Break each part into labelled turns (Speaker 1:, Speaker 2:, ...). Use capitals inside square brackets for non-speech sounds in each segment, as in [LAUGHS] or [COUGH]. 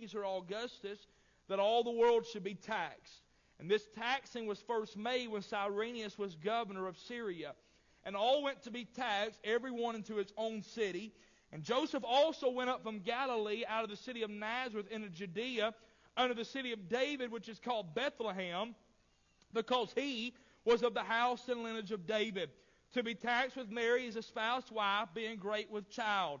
Speaker 1: Caesar Augustus that all the world should be taxed. And this taxing was first made when Cyrenius was governor of Syria. And all went to be taxed, every one into his own city. And Joseph also went up from Galilee out of the city of Nazareth into Judea, under the city of David, which is called Bethlehem, because he was of the house and lineage of David, to be taxed with Mary, his espoused wife, being great with child.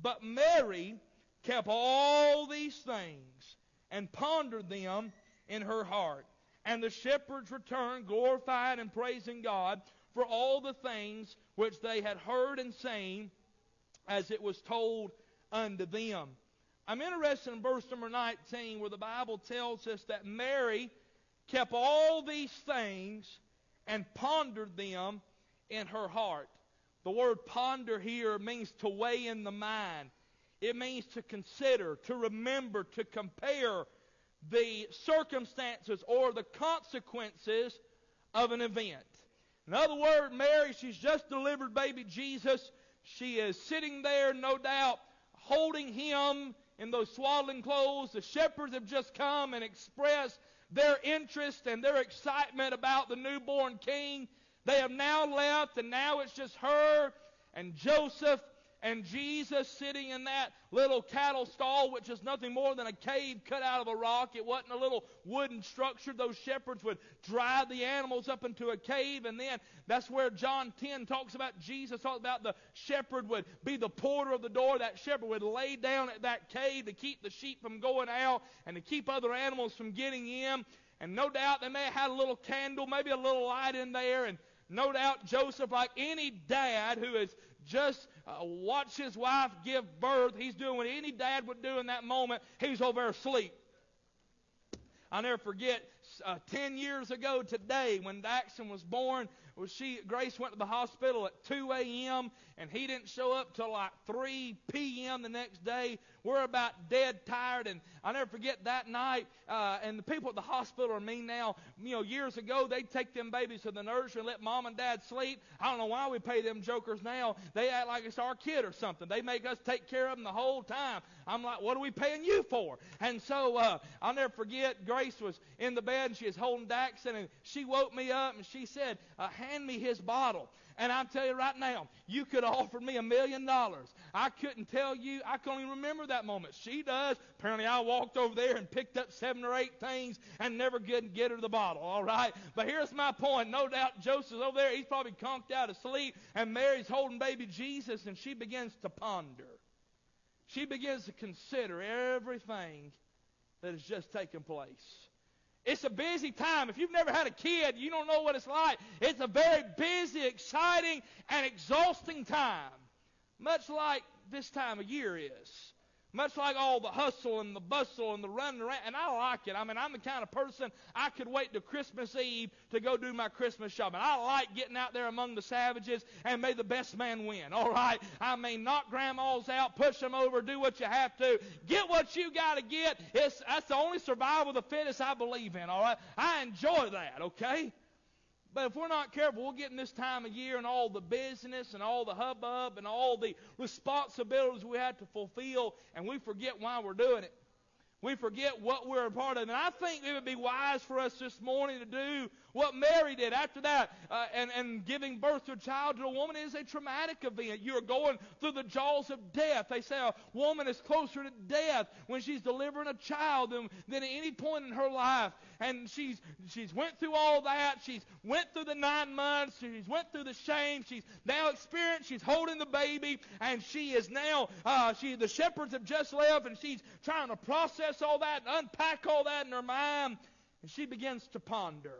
Speaker 1: But Mary kept all these things and pondered them in her heart. And the shepherds returned, glorified and praising God for all the things which they had heard and seen as it was told unto them. I'm interested in verse number 19 where the Bible tells us that Mary kept all these things and pondered them in her heart. The word ponder here means to weigh in the mind. It means to consider, to remember, to compare the circumstances or the consequences of an event. In other words, Mary, she's just delivered baby Jesus. She is sitting there, no doubt, holding him in those swaddling clothes. The shepherds have just come and expressed their interest and their excitement about the newborn king. They have now left, and now it's just her and Joseph and Jesus sitting in that little cattle stall, which is nothing more than a cave cut out of a rock. It wasn't a little wooden structure. Those shepherds would drive the animals up into a cave, and then that's where John 10 talks about Jesus talks about the shepherd would be the porter of the door. That shepherd would lay down at that cave to keep the sheep from going out and to keep other animals from getting in. And no doubt they may have had a little candle, maybe a little light in there, and no doubt Joseph, like any dad who has just uh, watched his wife give birth, he's doing what any dad would do in that moment. He's over there asleep. I'll never forget uh, 10 years ago today when Daxon was born, was she Grace went to the hospital at 2 a.m. and he didn't show up till like 3 p.m. the next day. We're about dead tired, and I'll never forget that night. Uh, and the people at the hospital are mean now. You know, years ago they'd take them babies to the nursery and let mom and dad sleep. I don't know why we pay them jokers now. They act like it's our kid or something. They make us take care of them the whole time. I'm like, what are we paying you for? And so uh, I'll never forget. Grace was in the bed and she was holding Daxon, and she woke me up and she said, uh, hand me his bottle. And I'm telling you right now, you could have offered me a million dollars. I couldn't tell you, I can't even remember that moment. She does. Apparently, I walked over there and picked up seven or eight things and never could get her the bottle, all right? But here's my point. No doubt Joseph's over there. He's probably conked out asleep, and Mary's holding baby Jesus, and she begins to ponder. She begins to consider everything that has just taken place. It's a busy time. If you've never had a kid, you don't know what it's like. It's a very busy, exciting, and exhausting time. Much like this time of year is. Much like all the hustle and the bustle and the running around. And I like it. I mean, I'm the kind of person I could wait to Christmas Eve to go do my Christmas shopping. I like getting out there among the savages and may the best man win. [LAUGHS] All right? I mean, knock grandmas out, push them over, do what you have to. Get what you got to get. It's, that's the only survival of the fittest I believe in. All right? I enjoy that. Okay? But if we're not careful, we'll get in this time of year and all the business and all the hubbub and all the responsibilities we have to fulfill, and we forget why we're doing it. We forget what we're a part of. And I think it would be wise for us this morning to do what Mary did after that. Uh, and, and giving birth to a child to a woman is a traumatic event. You're going through the jaws of death. They say a woman is closer to death when she's delivering a child than, than at any point in her life. And she's, she's went through all that. She's went through the nine months. She's went through the shame. She's now experienced. She's holding the baby. And she is now, uh, she, the shepherds have just left and she's trying to process all that and unpack all that in her mind. And she begins to ponder.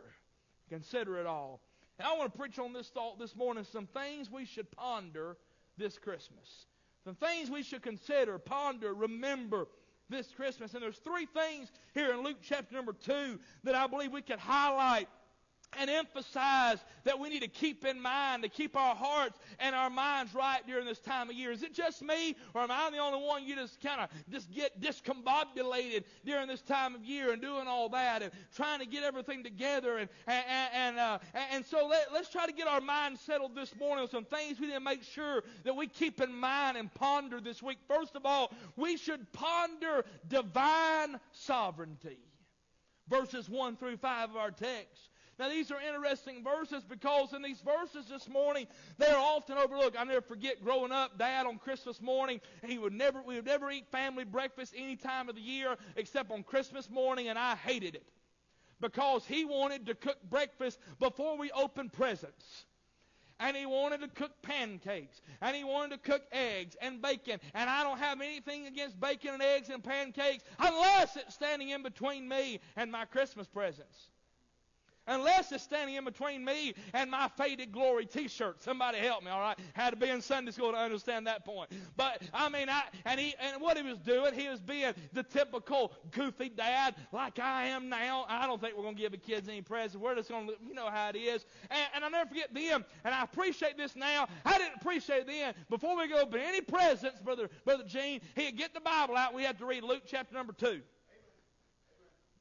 Speaker 1: Consider it all. And I want to preach on this thought this morning some things we should ponder this Christmas. Some things we should consider, ponder, remember this Christmas. And there's three things here in Luke chapter number 2 that I believe we could highlight and emphasize that we need to keep in mind, to keep our hearts and our minds right during this time of year. Is it just me, or am I the only one you just kind of just get discombobulated during this time of year and doing all that and trying to get everything together? And and and, uh, and so let, let's try to get our minds settled this morning on some things we need to make sure that we keep in mind and ponder this week. First of all, we should ponder divine sovereignty. Verses 1 through 5 of our text. Now, these are interesting verses because in these verses this morning, they're often overlooked. I never forget growing up, Dad on Christmas morning, he would never, we would never eat family breakfast any time of the year except on Christmas morning, and I hated it because he wanted to cook breakfast before we opened presents. And he wanted to cook pancakes. And he wanted to cook eggs and bacon. And I don't have anything against bacon and eggs and pancakes unless it's standing in between me and my Christmas presents. Unless it's standing in between me and my faded glory t-shirt. Somebody help me, all right? Had to be in Sunday school to understand that point. But I mean, I and he and what he was doing, he was being the typical goofy dad like I am now. I don't think we're gonna give the kids any presents. We're just gonna, you know how it is. And, and I'll never forget them. And I appreciate this now. I didn't appreciate then. Before we go open any presents, brother, brother Gene, he'd get the Bible out. We had to read Luke chapter number two.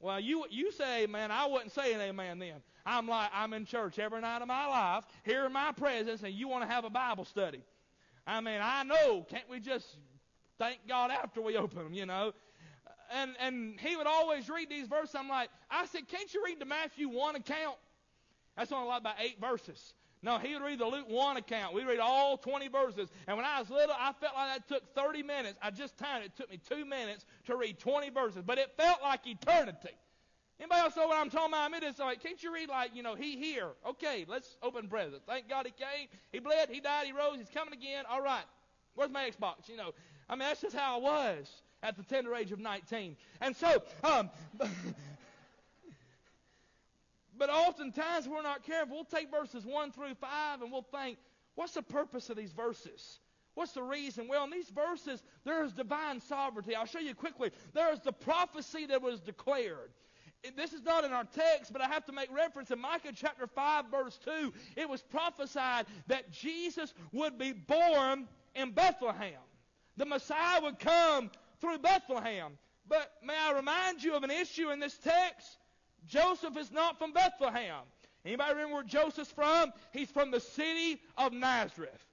Speaker 1: Well, you you say amen. I wasn't saying amen then. I'm like I'm in church every night of my life, hearing my presence, and you want to have a Bible study. I mean, I know. Can't we just thank God after we open them? You know. And and he would always read these verses. I'm like, I said, can't you read the Matthew one account? That's only like about eight verses. No, he would read the Luke 1 account. We'd read all 20 verses. And when I was little, I felt like that took 30 minutes. I just timed it. It took me two minutes to read 20 verses. But it felt like eternity. Anybody else know what I'm talking about? I mean, it's like, can't you read like, you know, he here. Okay, let's open present. Thank God he came. He bled. He died. He rose. He's coming again. All right. Where's my Xbox? You know, I mean, that's just how I was at the tender age of 19. And so, um, [LAUGHS] But oftentimes we're not careful. We'll take verses 1 through 5 and we'll think, what's the purpose of these verses? What's the reason? Well, in these verses, there is divine sovereignty. I'll show you quickly. There is the prophecy that was declared. This is not in our text, but I have to make reference in Micah chapter 5, verse 2. It was prophesied that Jesus would be born in Bethlehem. The Messiah would come through Bethlehem. But may I remind you of an issue in this text? Joseph is not from Bethlehem. Anybody remember where Joseph's from? He's from the city of Nazareth.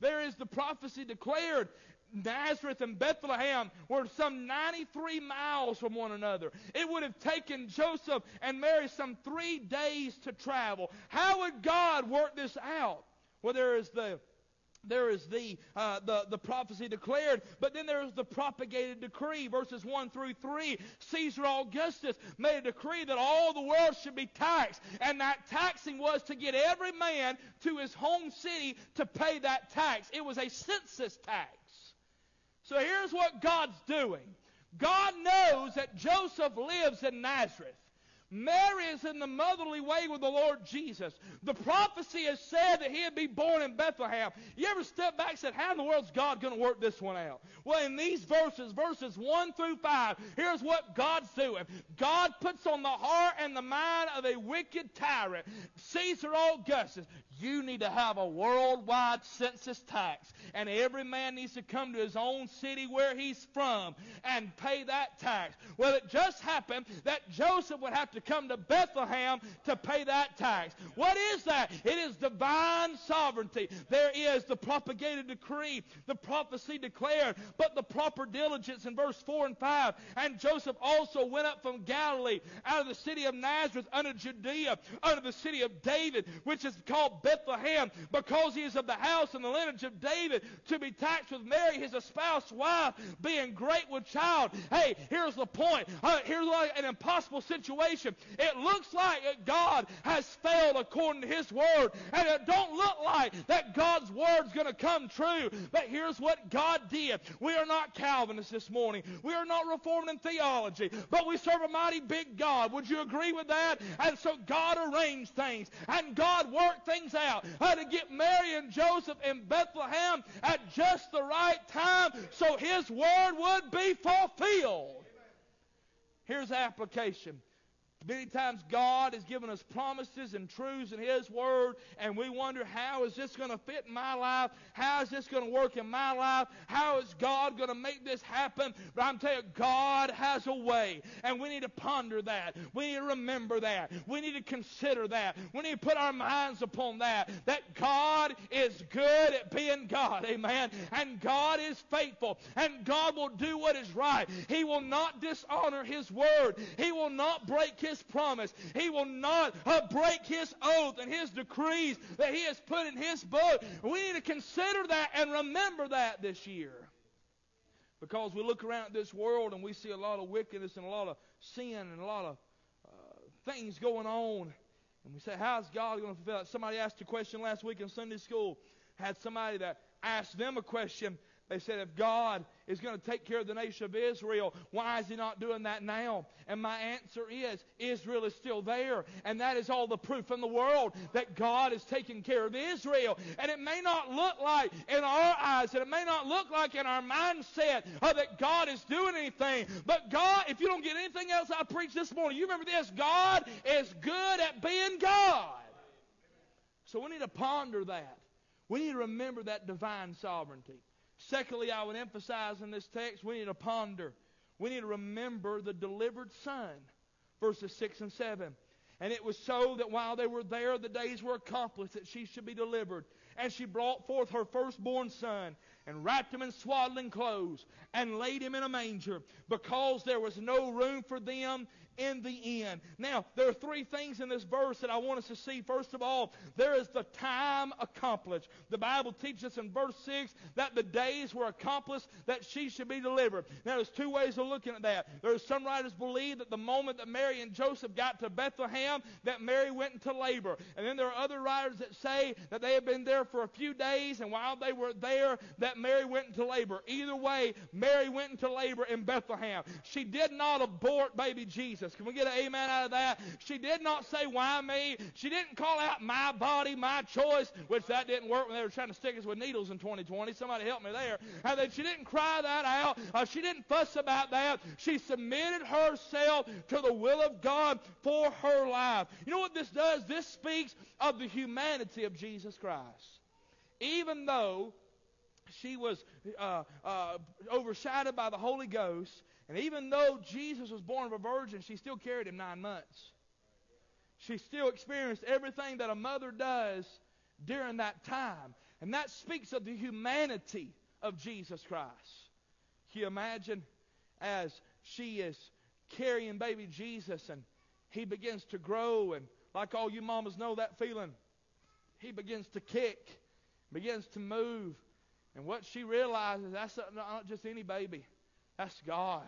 Speaker 1: There is the prophecy declared Nazareth and Bethlehem were some 93 miles from one another. It would have taken Joseph and Mary some three days to travel. How would God work this out? Well, there is the there is the, uh, the, the prophecy declared, but then there is the propagated decree, verses 1 through 3. Caesar Augustus made a decree that all the world should be taxed, and that taxing was to get every man to his home city to pay that tax. It was a census tax. So here's what God's doing God knows that Joseph lives in Nazareth. Mary is in the motherly way with the Lord Jesus. The prophecy has said that he'd be born in Bethlehem. You ever step back and said, How in the world is God going to work this one out? Well, in these verses, verses 1 through 5, here's what God's doing. God puts on the heart and the mind of a wicked tyrant, Caesar Augustus. You need to have a worldwide census tax, and every man needs to come to his own city where he's from and pay that tax. Well, it just happened that Joseph would have to come to Bethlehem to pay that tax. What is that? It is divine sovereignty. There is the propagated decree, the prophecy declared, but the proper diligence in verse 4 and 5. And Joseph also went up from Galilee out of the city of Nazareth unto Judea, unto the city of David, which is called Bethlehem, because he is of the house and the lineage of David, to be taxed with Mary, his espoused wife, being great with child. Hey, here's the point. Uh, here's like an impossible situation. It looks like God has failed according to his word, and it don't look like that God's word's going to come true. But here's what God did. We are not Calvinists this morning. We are not reformed in theology, but we serve a mighty big God. Would you agree with that? And so God arranged things, and God worked things out uh, to get Mary and Joseph in Bethlehem at just the right time so his word would be fulfilled. Here's application. Many times God has given us promises and truths in His Word, and we wonder, how is this going to fit in my life? How is this going to work in my life? How is God going to make this happen? But I'm telling you, God has a way, and we need to ponder that. We need to remember that. We need to consider that. We need to put our minds upon that. That God is good at being God. Amen. And God is faithful, and God will do what is right. He will not dishonor His Word, He will not break His his promise. He will not uh, break his oath and his decrees that he has put in his book. We need to consider that and remember that this year. Because we look around this world and we see a lot of wickedness and a lot of sin and a lot of uh, things going on. And we say, how's God going to fulfill it? Somebody asked a question last week in Sunday school. Had somebody that asked them a question they said, if God is going to take care of the nation of Israel, why is He not doing that now? And my answer is, Israel is still there. And that is all the proof in the world that God is taking care of Israel. And it may not look like in our eyes, and it may not look like in our mindset uh, that God is doing anything. But God, if you don't get anything else I preached this morning, you remember this God is good at being God. So we need to ponder that. We need to remember that divine sovereignty. Secondly, I would emphasize in this text, we need to ponder. We need to remember the delivered son, verses 6 and 7. And it was so that while they were there, the days were accomplished that she should be delivered. And she brought forth her firstborn son, and wrapped him in swaddling clothes, and laid him in a manger, because there was no room for them in the end. Now, there are three things in this verse that I want us to see. First of all, there is the time accomplished. The Bible teaches us in verse 6 that the days were accomplished that she should be delivered. Now, there's two ways of looking at that. There are some writers believe that the moment that Mary and Joseph got to Bethlehem, that Mary went into labor. And then there are other writers that say that they had been there for a few days, and while they were there, that Mary went into labor. Either way, Mary went into labor in Bethlehem. She did not abort baby Jesus. Jesus. Can we get an amen out of that? She did not say, Why me? She didn't call out my body, my choice, which that didn't work when they were trying to stick us with needles in 2020. Somebody help me there. And then she didn't cry that out. Uh, she didn't fuss about that. She submitted herself to the will of God for her life. You know what this does? This speaks of the humanity of Jesus Christ. Even though she was uh, uh, overshadowed by the Holy Ghost, and even though Jesus was born of a virgin, she still carried him nine months. She still experienced everything that a mother does during that time. And that speaks of the humanity of Jesus Christ. Can you imagine as she is carrying baby Jesus and he begins to grow and like all you mamas know that feeling he begins to kick begins to move and what she realizes that's not just any baby that's God.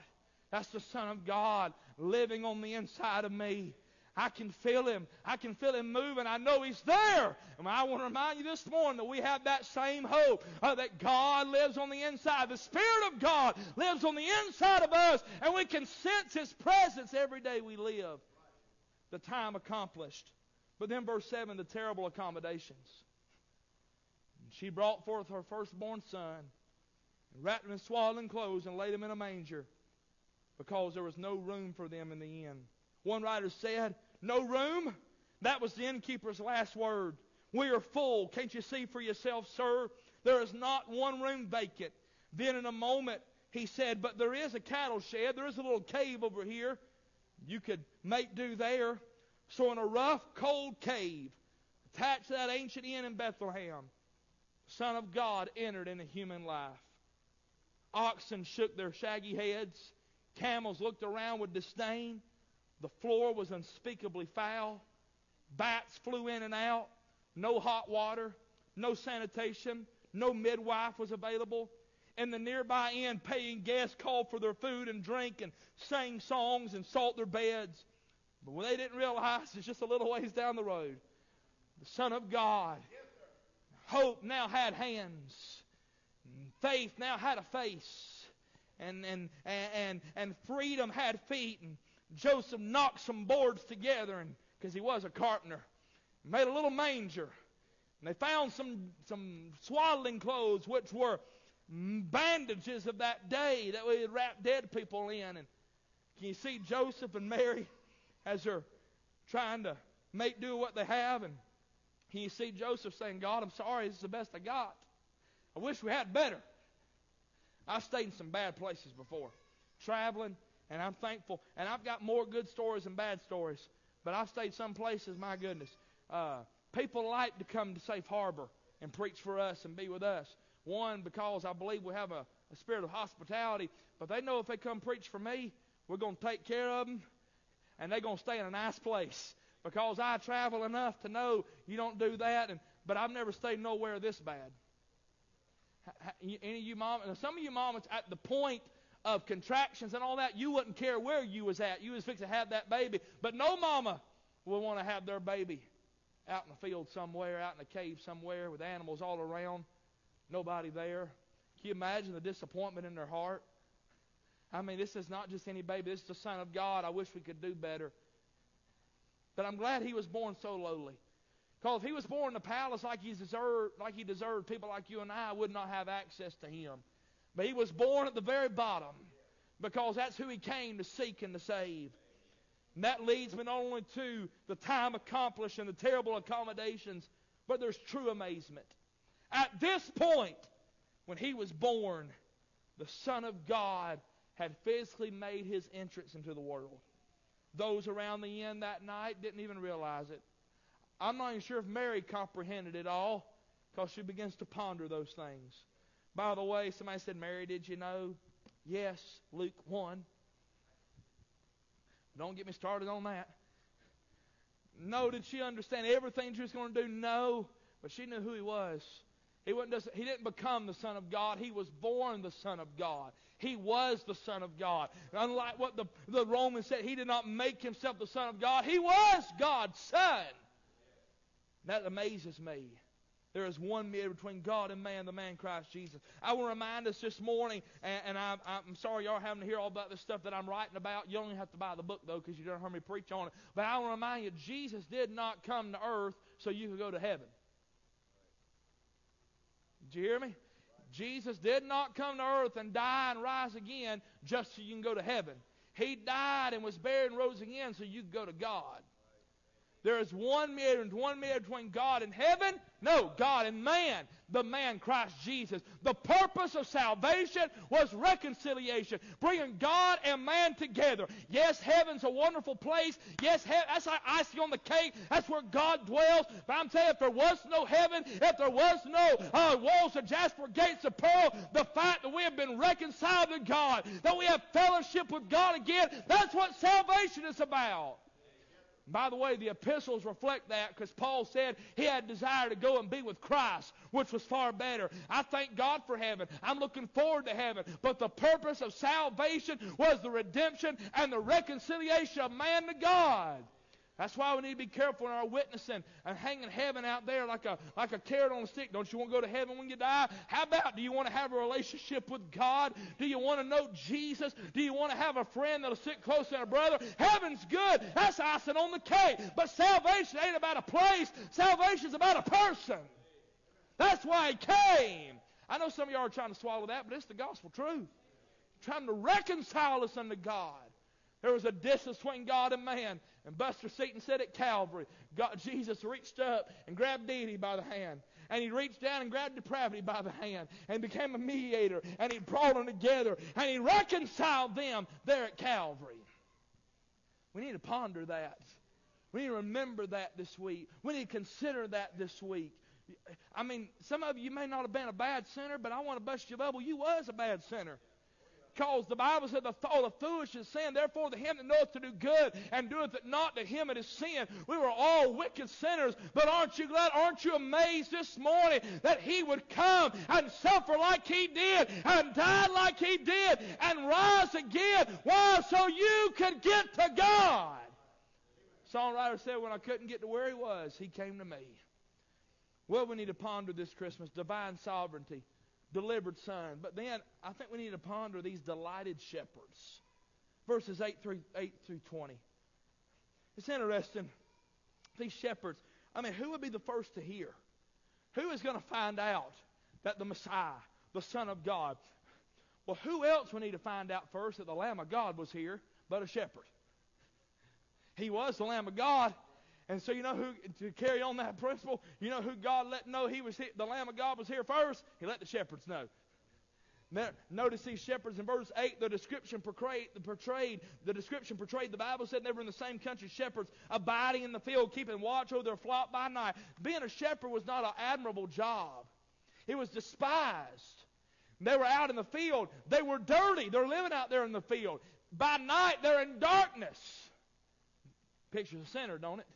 Speaker 1: That's the Son of God living on the inside of me. I can feel him. I can feel him moving. I know he's there. And I want to remind you this morning that we have that same hope uh, that God lives on the inside. The Spirit of God lives on the inside of us, and we can sense his presence every day we live. The time accomplished. But then, verse 7, the terrible accommodations. She brought forth her firstborn son wrapped him in swaddling clothes, and laid him in a manger because there was no room for them in the inn. One writer said, No room? That was the innkeeper's last word. We are full. Can't you see for yourself, sir? There is not one room vacant. Then in a moment, he said, But there is a cattle shed. There is a little cave over here. You could make do there. So in a rough, cold cave, attached to that ancient inn in Bethlehem, the Son of God entered into human life. Oxen shook their shaggy heads. Camels looked around with disdain. The floor was unspeakably foul. Bats flew in and out. No hot water. No sanitation. No midwife was available. And the nearby inn, paying guests called for their food and drink and sang songs and salt their beds. But when they didn't realize it's just a little ways down the road, the Son of God, hope now had hands, faith now had a face, and, and, and, and freedom had feet. And Joseph knocked some boards together and because he was a carpenter, made a little manger. And they found some, some swaddling clothes, which were bandages of that day that we wrap dead people in. And can you see Joseph and Mary as they're trying to make do what they have? And can you see Joseph saying, God, I'm sorry, this is the best I got. I wish we had better. I've stayed in some bad places before, traveling, and I'm thankful. And I've got more good stories than bad stories. But I've stayed some places, my goodness. Uh, people like to come to Safe Harbor and preach for us and be with us. One, because I believe we have a, a spirit of hospitality, but they know if they come preach for me, we're going to take care of them, and they're going to stay in a nice place. Because I travel enough to know you don't do that, and but I've never stayed nowhere this bad. Any of you mom, some of you mamas at the point of contractions and all that, you wouldn't care where you was at. You was fixing to have that baby. But no mama would want to have their baby out in the field somewhere, out in a cave somewhere with animals all around, nobody there. Can you imagine the disappointment in their heart? I mean, this is not just any baby. This is the Son of God. I wish we could do better. But I'm glad he was born so lowly. Because if he was born in a palace like he deserved, like he deserved, people like you and I would not have access to him. But he was born at the very bottom because that's who he came to seek and to save. And that leads me not only to the time accomplished and the terrible accommodations, but there's true amazement. At this point, when he was born, the Son of God had physically made his entrance into the world. Those around the inn that night didn't even realize it. I'm not even sure if Mary comprehended it all because she begins to ponder those things. By the way, somebody said, Mary, did you know? Yes, Luke 1. Don't get me started on that. No, did she understand everything she was going to do? No, but she knew who he was. He, wasn't, just, he didn't become the Son of God. He was born the Son of God. He was the Son of God. Unlike what the, the Romans said, he did not make himself the Son of God. He was God's Son. That amazes me. There is one mediator between God and man, the man Christ Jesus. I will remind us this morning, and, and I, am sorry y'all having to hear all about this stuff that I'm writing about. You only have to buy the book, though, because you don't hear me preach on it. But I will remind you, Jesus did not come to earth so you could go to heaven. Did you hear me? Jesus did not come to earth and die and rise again just so you can go to heaven. He died and was buried and rose again so you could go to God. There is one marriage, one marriage between God and heaven. No, God and man, the man Christ Jesus. The purpose of salvation was reconciliation, bringing God and man together. Yes, heaven's a wonderful place. Yes, he- that's like icing on the cake. That's where God dwells. But I'm you, if there was no heaven, if there was no uh, walls of jasper, gates of pearl, the fact that we have been reconciled to God, that we have fellowship with God again, that's what salvation is about. By the way, the epistles reflect that because Paul said he had desire to go and be with Christ, which was far better. I thank God for heaven. I'm looking forward to heaven. But the purpose of salvation was the redemption and the reconciliation of man to God. That's why we need to be careful in our witnessing and hanging heaven out there like a, like a carrot on a stick. Don't you want to go to heaven when you die? How about do you want to have a relationship with God? Do you want to know Jesus? Do you want to have a friend that'll sit close to a brother? Heaven's good. That's icing on the cake. But salvation ain't about a place. Salvation's about a person. That's why he came. I know some of y'all are trying to swallow that, but it's the gospel truth. Trying to reconcile us unto God. There was a distance between God and man. And Buster Seaton said at Calvary, God, Jesus reached up and grabbed deity by the hand. And he reached down and grabbed depravity by the hand and became a mediator. And he brought them together. And he reconciled them there at Calvary. We need to ponder that. We need to remember that this week. We need to consider that this week. I mean, some of you may not have been a bad sinner, but I want to bust your bubble. You was a bad sinner. Because the Bible said, the, all oh, the foolish is sin, therefore to him that knoweth to do good and doeth it not to him it is sin. We were all wicked sinners, but aren't you glad, aren't you amazed this morning that he would come and suffer like he did and die like he did and rise again? Why? So you could get to God. Songwriter said, when I couldn't get to where he was, he came to me. Well, we need to ponder this Christmas divine sovereignty delivered son. But then I think we need to ponder these delighted shepherds. Verses 8 through, 8 through 20. It's interesting. These shepherds, I mean, who would be the first to hear? Who is going to find out that the Messiah, the Son of God, well, who else we need to find out first that the Lamb of God was here but a shepherd? He was the Lamb of God, and so you know who to carry on that [LAUGHS] principle, you know who God let know he was the Lamb of God was here first? He let the shepherds know. Now, notice these shepherds in verse 8, the description portrayed, the description portrayed, the Bible said they were in the same country, shepherds abiding in the field, keeping watch over their flock by night. Being a shepherd was not an admirable job. It was despised. They were out in the field. They were dirty. They're living out there in the field. By night, they're in darkness. Pictures of sinner, don't it?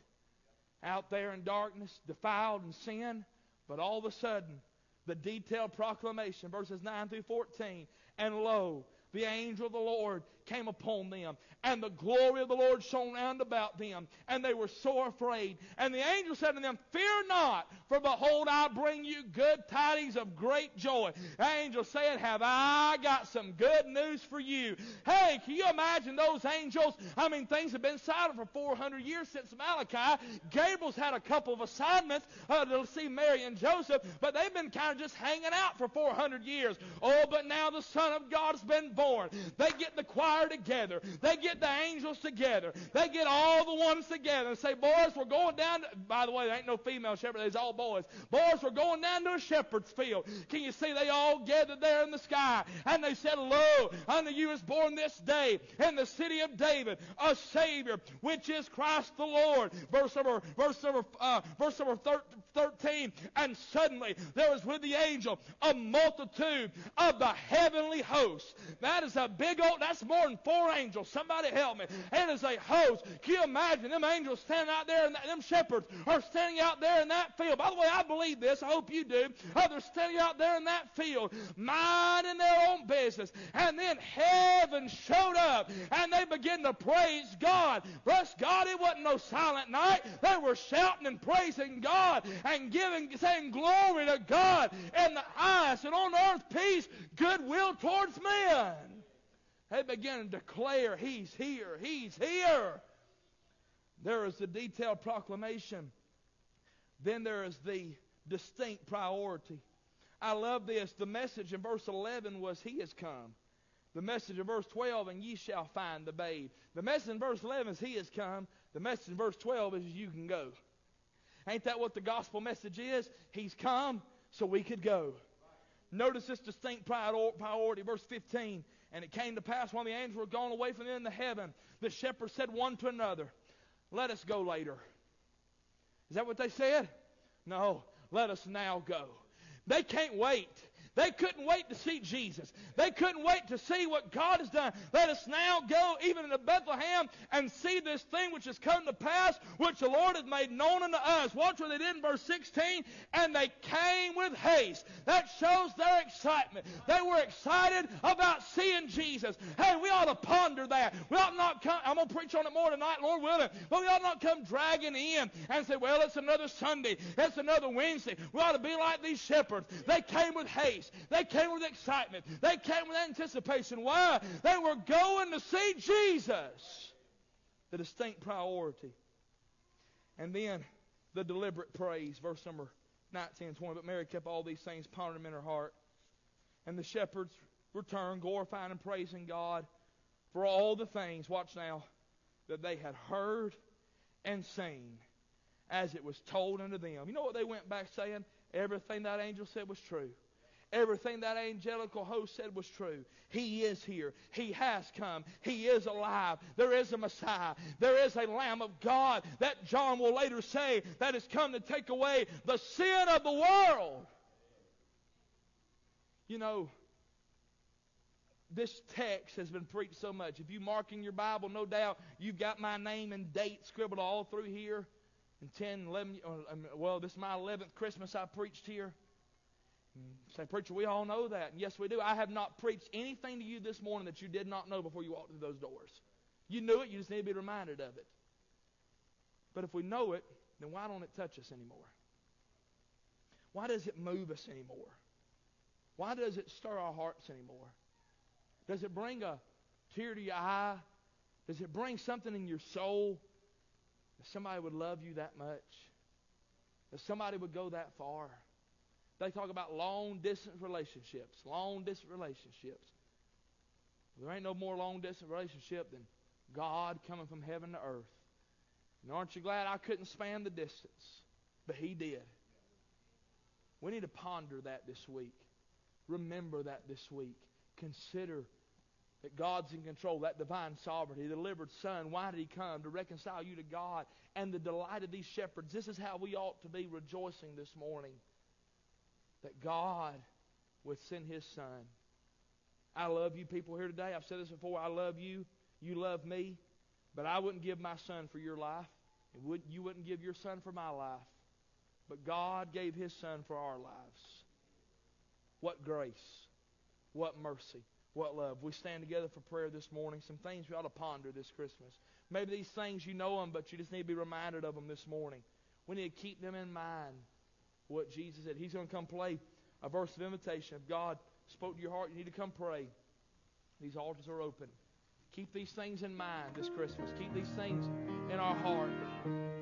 Speaker 1: Out there in darkness, defiled in sin. But all of a sudden, the detailed proclamation, verses 9 through 14, and lo, the angel of the Lord came upon them, and the glory of the Lord shone round about them, and they were sore afraid. And the angel said to them, Fear not, for behold, I bring you good tidings of great joy. The angel said, Have I got some good news for you? Hey, can you imagine those angels? I mean, things have been silent for 400 years since Malachi. Gabriel's had a couple of assignments uh, to see Mary and Joseph, but they've been kind of just hanging out for 400 years. Oh, but now the Son of God has been born. They get the choir together. They get the angels together. They get all the ones together and say, Boys, we're going down. To, by the way, there ain't no female shepherd. There's all boys. Boys, we're going down to a shepherd's field. Can you see they all gathered there in the sky? And they said, Lo, unto you is born this day in the city of David a Savior, which is Christ the Lord. Verse number, verse number, uh, verse number 13. And suddenly there was with the angel a multitude of the heavenly hosts. That is a big old, that's more than four angels. Somebody help me. It is a host. Can you imagine them angels standing out there and them shepherds are standing out there in that field? By the way, I believe this. I hope you do. Oh, they're standing out there in that field, minding their own business. And then heaven showed up and they began to praise God. Bless God, it wasn't no silent night. They were shouting and praising God and giving, saying glory to God in the highest and on earth peace, goodwill towards men. They begin to declare, He's here, He's here. There is the detailed proclamation. Then there is the distinct priority. I love this. The message in verse 11 was, He has come. The message in verse 12, and ye shall find the babe. The message in verse 11 is, He has come. The message in verse 12 is, You can go. Ain't that what the gospel message is? He's come so we could go. Notice this distinct priority. Verse 15. And it came to pass when the angels were gone away from them in the heaven, the shepherds said one to another, Let us go later. Is that what they said? No, let us now go. They can't wait. They couldn't wait to see Jesus. They couldn't wait to see what God has done. Let us now go even into Bethlehem and see this thing which has come to pass, which the Lord has made known unto us. Watch what they did in verse 16. And they came with haste. That shows their excitement. They were excited about seeing Jesus. Hey, we ought to ponder that. We ought not come, I'm going to preach on it more tonight, Lord willing, but we ought not come dragging in and say, well, it's another Sunday. It's another Wednesday. We ought to be like these shepherds. They came with haste. They came with excitement. They came with anticipation. Why? They were going to see Jesus. The distinct priority. And then the deliberate praise, verse number 19 and 20. But Mary kept all these things, pondering in her heart. And the shepherds returned, glorifying and praising God for all the things, watch now, that they had heard and seen as it was told unto them. You know what they went back saying? Everything that angel said was true. Everything that angelical host said was true. He is here. He has come. He is alive. There is a Messiah. There is a Lamb of God that John will later say that has come to take away the sin of the world. You know, this text has been preached so much. If you mark in your Bible, no doubt you've got my name and date scribbled all through here. In 10, 11, um, well, this is my 11th Christmas I preached here. Mm. Say, preacher, we all know that. And yes, we do. I have not preached anything to you this morning that you did not know before you walked through those doors. You knew it, you just need to be reminded of it. But if we know it, then why don't it touch us anymore? Why does it move us anymore? Why does it stir our hearts anymore? Does it bring a tear to your eye? Does it bring something in your soul? That somebody would love you that much? That somebody would go that far? They talk about long distance relationships. Long distance relationships. There ain't no more long distance relationship than God coming from heaven to earth. And aren't you glad I couldn't span the distance? But He did. We need to ponder that this week. Remember that this week. Consider that God's in control, that divine sovereignty, the delivered Son. Why did He come? To reconcile you to God and the delight of these shepherds. This is how we ought to be rejoicing this morning that God would send His Son. I love you people here today. I've said this before. I love you. You love me. But I wouldn't give my son for your life. And would, you wouldn't give your son for my life. But God gave His Son for our lives. What grace. What mercy. What love. We stand together for prayer this morning. Some things we ought to ponder this Christmas. Maybe these things you know them, but you just need to be reminded of them this morning. We need to keep them in mind what Jesus said. He's going to come play a verse of invitation. If God spoke to your heart, you need to come pray. These altars are open. Keep these things in mind this Christmas. Keep these things in our heart.